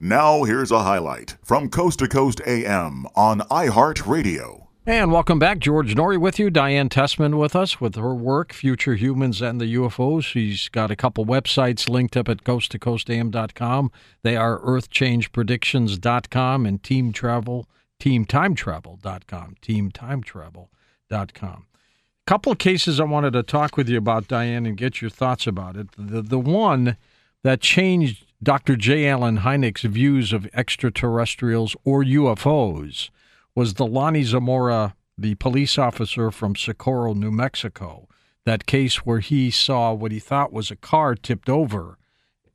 Now, here's a highlight from Coast to Coast AM on iHeartRadio. And welcome back. George Noory with you. Diane Tessman with us with her work, Future Humans and the UFOs. She's got a couple websites linked up at coasttocoastam.com. They are earthchangepredictions.com and team travel, teamtimetravel.com, teamtimetravel.com. A couple of cases I wanted to talk with you about, Diane, and get your thoughts about it. The, the one that changed Dr. J. Allen Hynek's views of extraterrestrials or UFOs was the Lonnie Zamora, the police officer from Socorro, New Mexico. That case where he saw what he thought was a car tipped over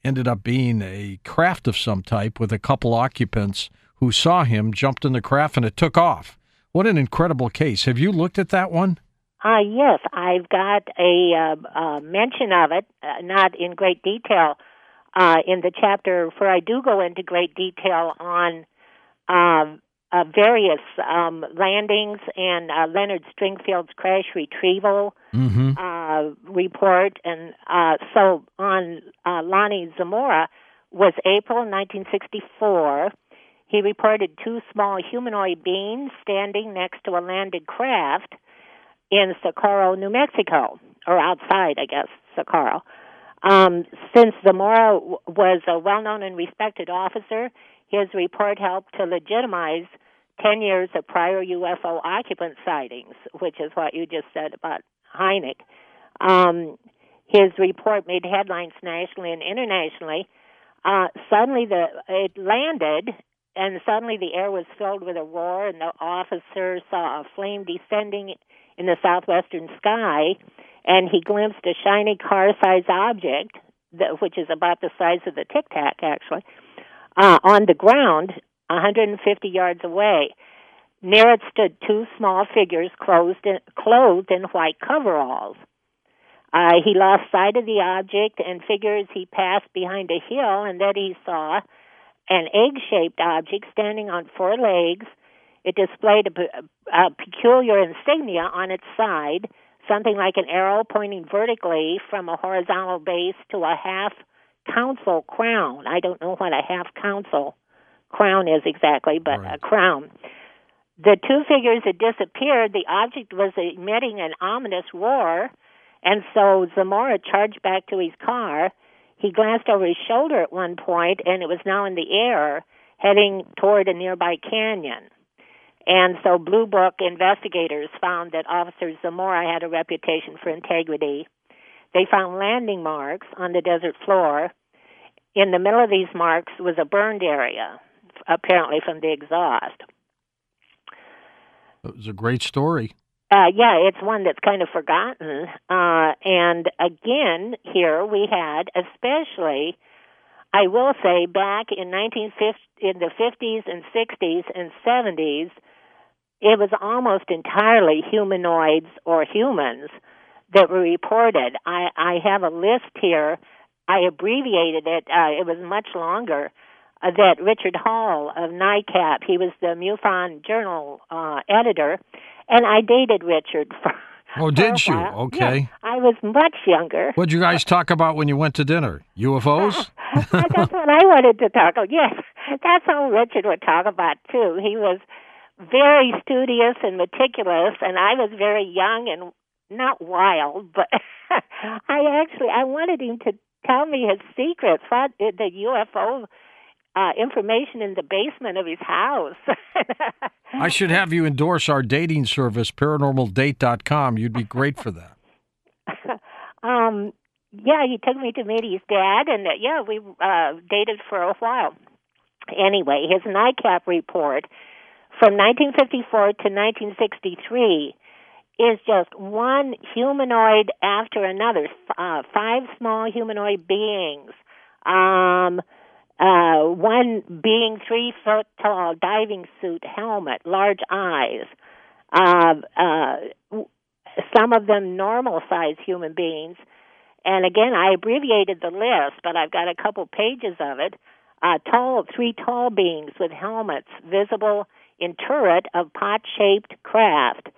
ended up being a craft of some type with a couple occupants who saw him, jumped in the craft, and it took off. What an incredible case. Have you looked at that one? Uh, yes, I've got a uh, uh, mention of it, uh, not in great detail uh, in the chapter, for I do go into great detail on um, uh, various um, landings and uh, Leonard Stringfield's crash retrieval mm-hmm. uh, report. And uh, so on uh, Lonnie Zamora was April 1964. He reported two small humanoid beings standing next to a landed craft in Socorro, New Mexico, or outside, I guess, Socorro. Um, since Zamora w- was a well known and respected officer, his report helped to legitimize 10 years of prior UFO occupant sightings, which is what you just said about Hynek. Um, his report made headlines nationally and internationally. Uh, suddenly, the it landed, and suddenly the air was filled with a roar, and the officer saw a flame descending in the southwestern sky, and he glimpsed a shiny car-sized object, that, which is about the size of the Tic Tac, actually, uh, on the ground 150 yards away. Near it stood two small figures clothed in, clothed in white coveralls. Uh, he lost sight of the object and figures he passed behind a hill, and then he saw an egg shaped object standing on four legs. It displayed a, a peculiar insignia on its side, something like an arrow pointing vertically from a horizontal base to a half council crown. I don't know what a half council crown is exactly, but right. a crown. The two figures had disappeared. The object was emitting an ominous roar, and so Zamora charged back to his car. He glanced over his shoulder at one point, and it was now in the air, heading toward a nearby canyon. And so Blue Book investigators found that Officer Zamora had a reputation for integrity. They found landing marks on the desert floor. In the middle of these marks was a burned area apparently from the exhaust. It was a great story. Uh, yeah, it's one that's kind of forgotten. Uh, and again, here we had, especially, I will say, back in 1950, in the 50s and 60s and 70s, it was almost entirely humanoids or humans that were reported. I, I have a list here. I abbreviated it. Uh, it was much longer uh, that Richard Hall of NICAP, he was the MUFON Journal uh, editor, and I dated Richard for. Oh, did you? Okay. I was much younger. What did you guys talk about when you went to dinner? UFOs? that's what I wanted to talk about. Yes, that's all Richard would talk about too. He was very studious and meticulous, and I was very young and not wild, but I actually I wanted him to tell me his secrets, the UFO uh, information in the basement of his house. I should have you endorse our dating service, paranormaldate.com. You'd be great for that. um, yeah, he took me to meet his dad, and uh, yeah, we uh, dated for a while. Anyway, his NICAP report from 1954 to 1963 is just one humanoid after another. Uh, five small humanoid beings. Um, uh, one being three foot tall, diving suit, helmet, large eyes. Uh, uh, some of them normal sized human beings. And again, I abbreviated the list, but I've got a couple pages of it. Uh, tall, three tall beings with helmets visible in turret of pot shaped craft.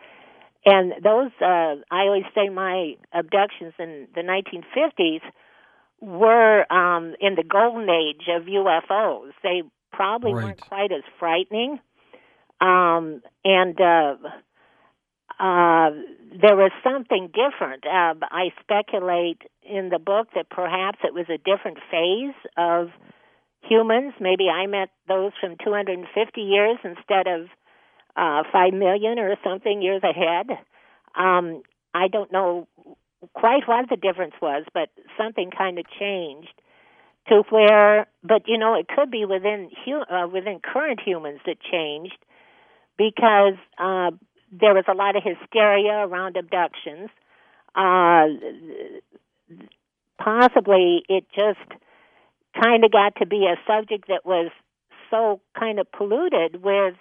And those, uh, I always say my abductions in the 1950s were um, in the golden age of UFOs. They probably Right. weren't quite as frightening, um, and uh, uh, there was something different. Uh, I speculate in the book that perhaps it was a different phase of humans. Maybe I met those from 250 years instead of uh, 5 million or something years ahead. Um, I don't know quite what the difference was, but something kind of changed to where. But you know, it could be within uh, within current humans that changed because uh, there was a lot of hysteria around abductions. Uh, possibly, it just kind of got to be a subject that was so kind of polluted with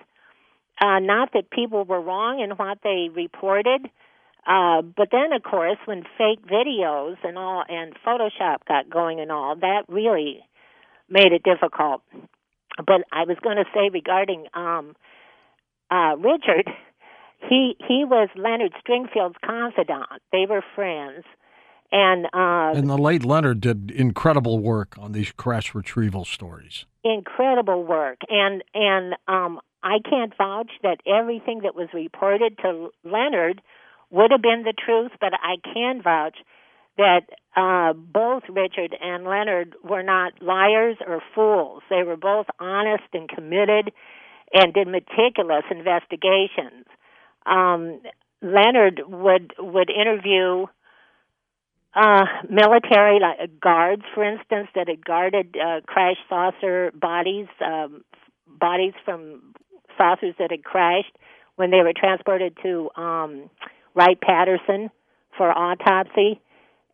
uh, not that people were wrong in what they reported, uh, but then of course when fake videos and all and Photoshop got going and all that really made it difficult. But I was going to say regarding um, uh, Richard, he he was Leonard Stringfield's confidant. They were friends, and uh, And the late Leonard did incredible work on these crash retrieval stories. incredible work and and um I can't vouch that everything that was reported to Leonard would have been the truth, but I can vouch that uh both Richard and Leonard were not liars or fools. They were both honest and committed and did meticulous investigations. Um Leonard would would interview uh, military like uh, guards, for instance, that had guarded uh, crash saucer bodies, um, bodies from saucers that had crashed when they were transported to um, Wright Patterson for autopsy,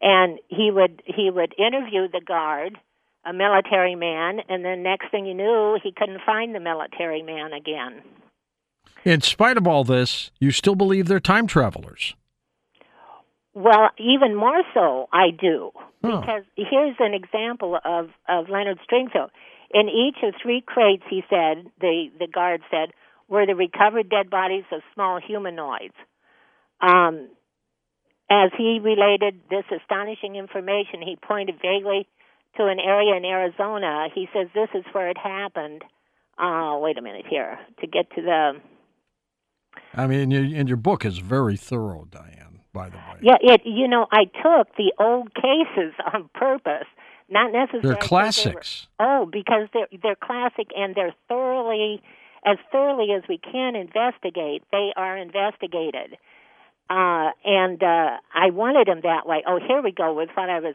and he would he would interview the guard, a military man, and then next thing you knew, he couldn't find the military man again. In spite of all this, you still believe they're time travelers. Well, even more so, I do. Because here's an example of, of Leonard Stringfield. In each of three crates, he said, the, the guard said, were the recovered dead bodies of small humanoids. Um, as he related this astonishing information, he pointed vaguely to an area in Arizona. He says, This is where it happened. Uh, wait a minute here to get to the. I mean, and your book is very thorough, Diane, by the way. Yeah, it. You know, I took the old cases on purpose, not necessarily. They're because they were- classics. oh, because they're they're classic and they're thoroughly, as thoroughly as we can investigate. They are investigated, uh, and uh, I wanted them that way. Oh, here we go with what I was.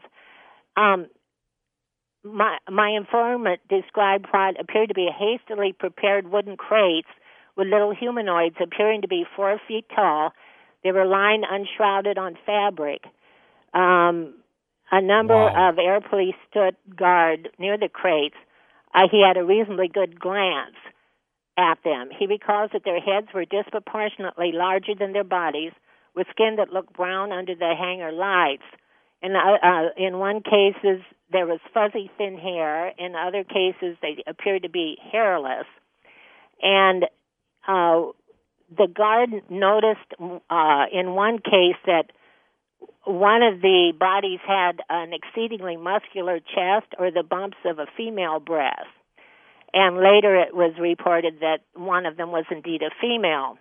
Um, my my informant described what appeared to be hastily prepared wooden crates with little humanoids appearing to be four feet tall. They were lying unshrouded on fabric. Um, a number Wow. of air police stood guard near the crates. Uh, he had a reasonably good glance at them. He recalls that their heads were disproportionately larger than their bodies, with skin that looked brown under the hangar lights. In uh, uh, in one cases there was fuzzy thin hair. In other cases they appeared to be hairless. And uh, the guard noticed uh, in one case that one of the bodies had an exceedingly muscular chest or the bumps of a female breast. And later it was reported that one of them was indeed a female.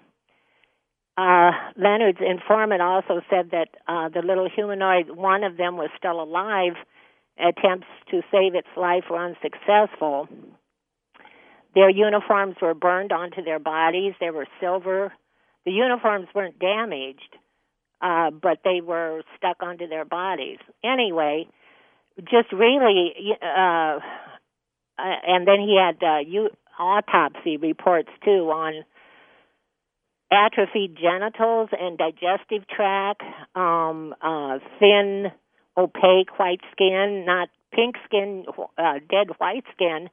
Uh, Leonard's informant also said that uh, the little humanoid, one of them was still alive. Attempts to save its life were unsuccessful. Their uniforms were burned onto their bodies. They were silver. The uniforms weren't damaged, uh, but they were stuck onto their bodies. Anyway, just really, uh, uh, and then he had uh, u- autopsy reports too on atrophied genitals and digestive tract, um, uh, thin, opaque white skin, not pink skin, uh, dead white skin,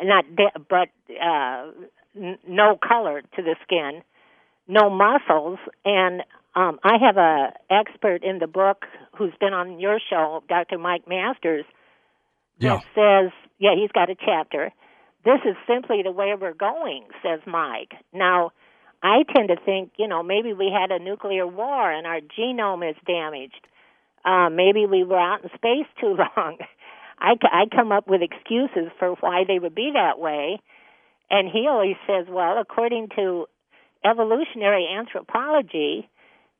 not de- but uh, n- no color to the skin, no muscles, and um, I have a expert in the book who's been on your show, Dr. Mike Masters, Yeah. that says, yeah, he's got a chapter. This is simply the way we're going, says Mike. Now, I tend to think, you know, maybe we had a nuclear war and our genome is damaged. Uh, maybe we were out in space too long. I, I come up with excuses for why they would be that way. And he always says, well, according to evolutionary anthropology,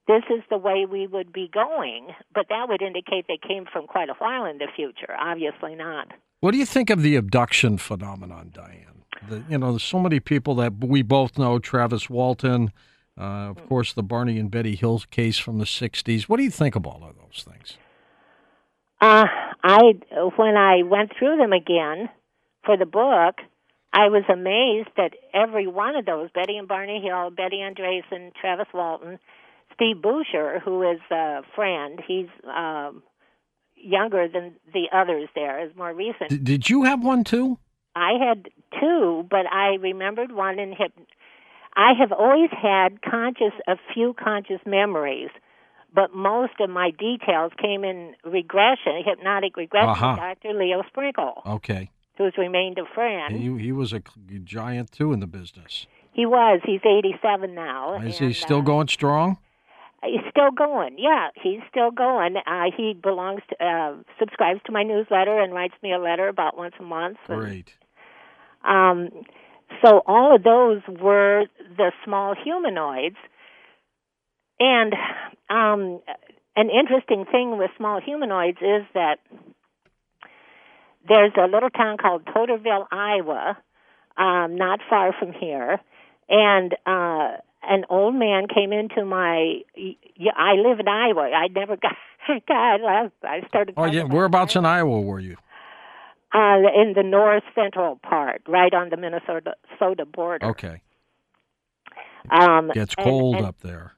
this is the way we would be going. But that would indicate they came from quite a while in the future. Obviously not. What do you think of the abduction phenomenon, Diane? The, you know, there's so many people that we both know Travis Walton, uh, of course, the Barney and Betty Hill case from the 60s. What do you think of all of those things? Uh, I when I went through them again for the book, I was amazed that every one of those Betty and Barney Hill, Betty Andreasson, Travis Walton, Steve Boucher, who is a friend, he's um, younger than the others. There is more recent. D- did you have one too? I had two, but I remembered one in hip. I have always had conscious a few conscious memories but most of my details came in regression, hypnotic regression. Uh-huh. Dr. Leo Sprinkle, Okay. who's remained a friend. He, he was a giant too in the business. He was. He's 87 now. Is he still uh, going strong? He's still going. Yeah, he's still going. Uh, he belongs to, uh, subscribes to my newsletter and writes me a letter about once a month. and, Great. Um, so all of those were the small humanoids. And um, an interesting thing with small humanoids is that there's a little town called Toeterville, Iowa, um, not far from here, and uh, an old man came into my. I live in Iowa. I never got. God, I I started. Oh, yeah. Whereabouts in Iowa were you? uh, in the north central part, right on the Minnesota Minnesota border. Okay. Um, Gets and- cold and- up there.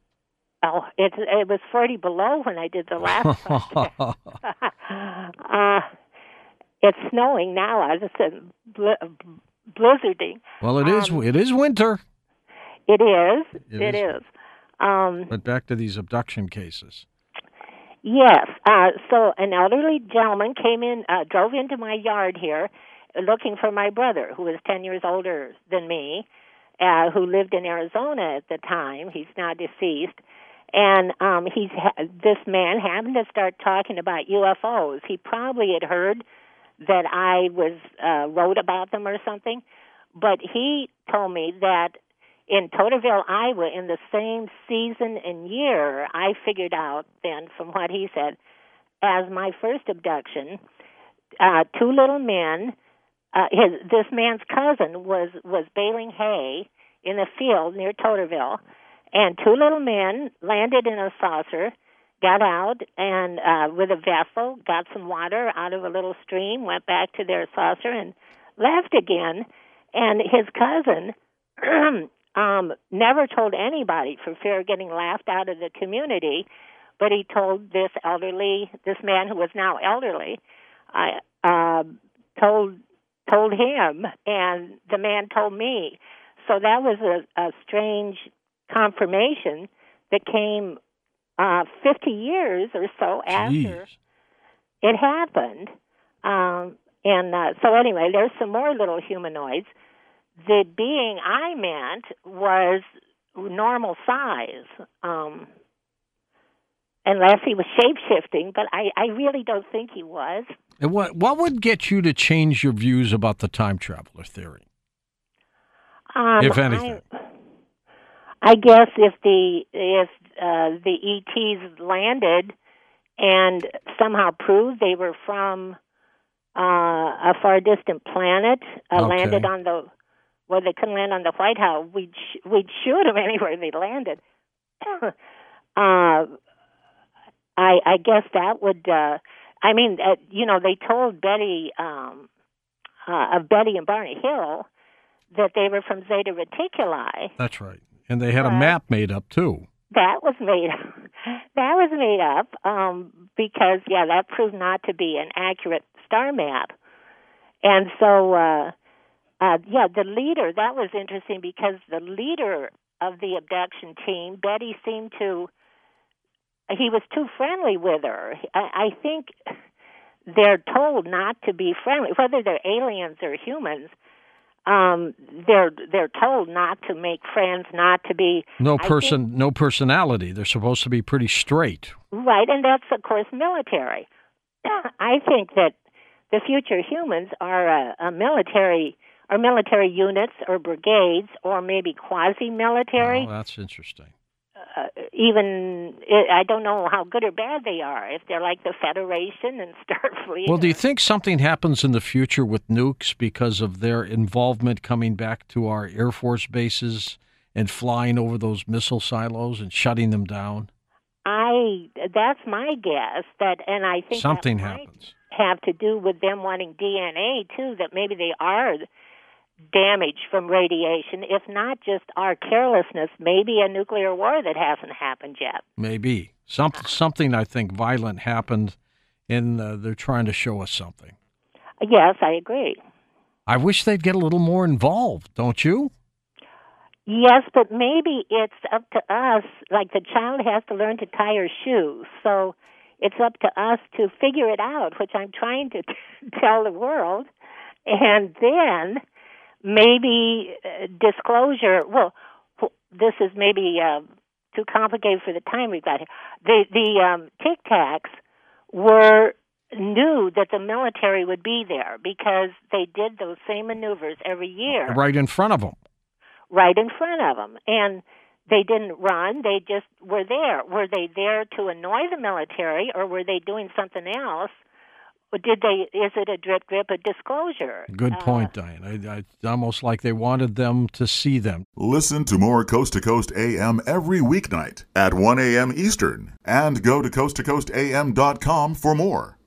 Oh, it it was forty below when I did the last podcast. uh, it's snowing now. I just said bl- blizzarding. well, it is. Um, It is winter. It is. It it is. is. Um, But back to these abduction cases. Yes. Uh, so an elderly gentleman came in, uh, drove into my yard here, looking for my brother, who was ten years older than me, uh, who lived in Arizona at the time. He's now deceased, and um, he's ha- this man happened to start talking about UFOs. He probably had heard that I was uh, wrote about them or something, but he told me that in Toeterville, Iowa, in the same season and year, I figured out then from what he said, as my first abduction, uh, two little men. Uh, his this man's cousin was was baling hay in a field near Toeterville, and two little men landed in a saucer, got out and uh, with a vessel, got some water out of a little stream, went back to their saucer and left again. And his cousin um, never told anybody for fear of getting laughed out of the community, but he told this elderly, this man who was now elderly, I uh, told told him, and the man told me. So that was a, a strange confirmation that came uh, 50 years or so after Jeez. it happened. Um, and uh, so, anyway, there's some more little humanoids. The being I meant was normal size, um, unless he was shape shifting, but I, I really don't think he was. And what what would get you to change your views about the time traveler theory? Um, If anything. I, I guess if the if uh, the ETs landed and somehow proved they were from uh, a far distant planet, uh, Okay. landed on the well, they couldn't land on the White House. We'd sh- we'd shoot them anywhere they landed. uh, I I guess that would. Uh, I mean, uh, you know, they told Betty um, uh, of Betty and Barney Hill that they were from Zeta Reticuli. That's right. And they had a map made up too. That was made up. that was made up um, because yeah, that proved not to be an accurate star map. And so uh, uh, yeah, the leader that was interesting because the leader of the abduction team, Betty, seemed to he was too friendly with her. I, I think they're told not to be friendly, whether they're aliens or humans. Um, they're they're told not to make friends, not to be No person, no personality. They're supposed to be pretty straight. Right, and that's of course military. I think that the future humans are a, a military or military units or brigades or maybe quasi-military. Oh, that's interesting. Uh, even I don't know how good or bad they are. If they're like the Federation and Starfleet. Well, do you think something happens in the future with nukes because of their involvement coming back to our Air Force bases and flying over those missile silos and shutting them down? I that's my guess that, and I think something happens. Have to do with them wanting DNA too. That maybe they are damage from radiation, if not just our carelessness, maybe a nuclear war that hasn't happened yet. Maybe. Some, something I think violent happened, and uh, they're trying to show us something. Yes, I agree. I wish they'd get a little more involved, don't you? Yes, but maybe it's up to us. Like the child has to learn to tie her shoes. So it's up to us to figure it out, which I'm trying to tell the world. And then maybe uh, disclosure. Well, this is maybe uh, too complicated for the time we've got here. The the um, Tic Tacs were knew that the military would be there because they did those same maneuvers every year, right in front of them, right in front of them, and they didn't run. They just were there. Were they there to annoy the military, or were they doing something else? Did they? Is it a drip drip a disclosure? Good uh, point, uh, Diane. I, I, almost like they wanted them to see them. Listen to more Coast to Coast AM every weeknight at 1 a.m. Eastern, and go to coasttocoastam.com for more.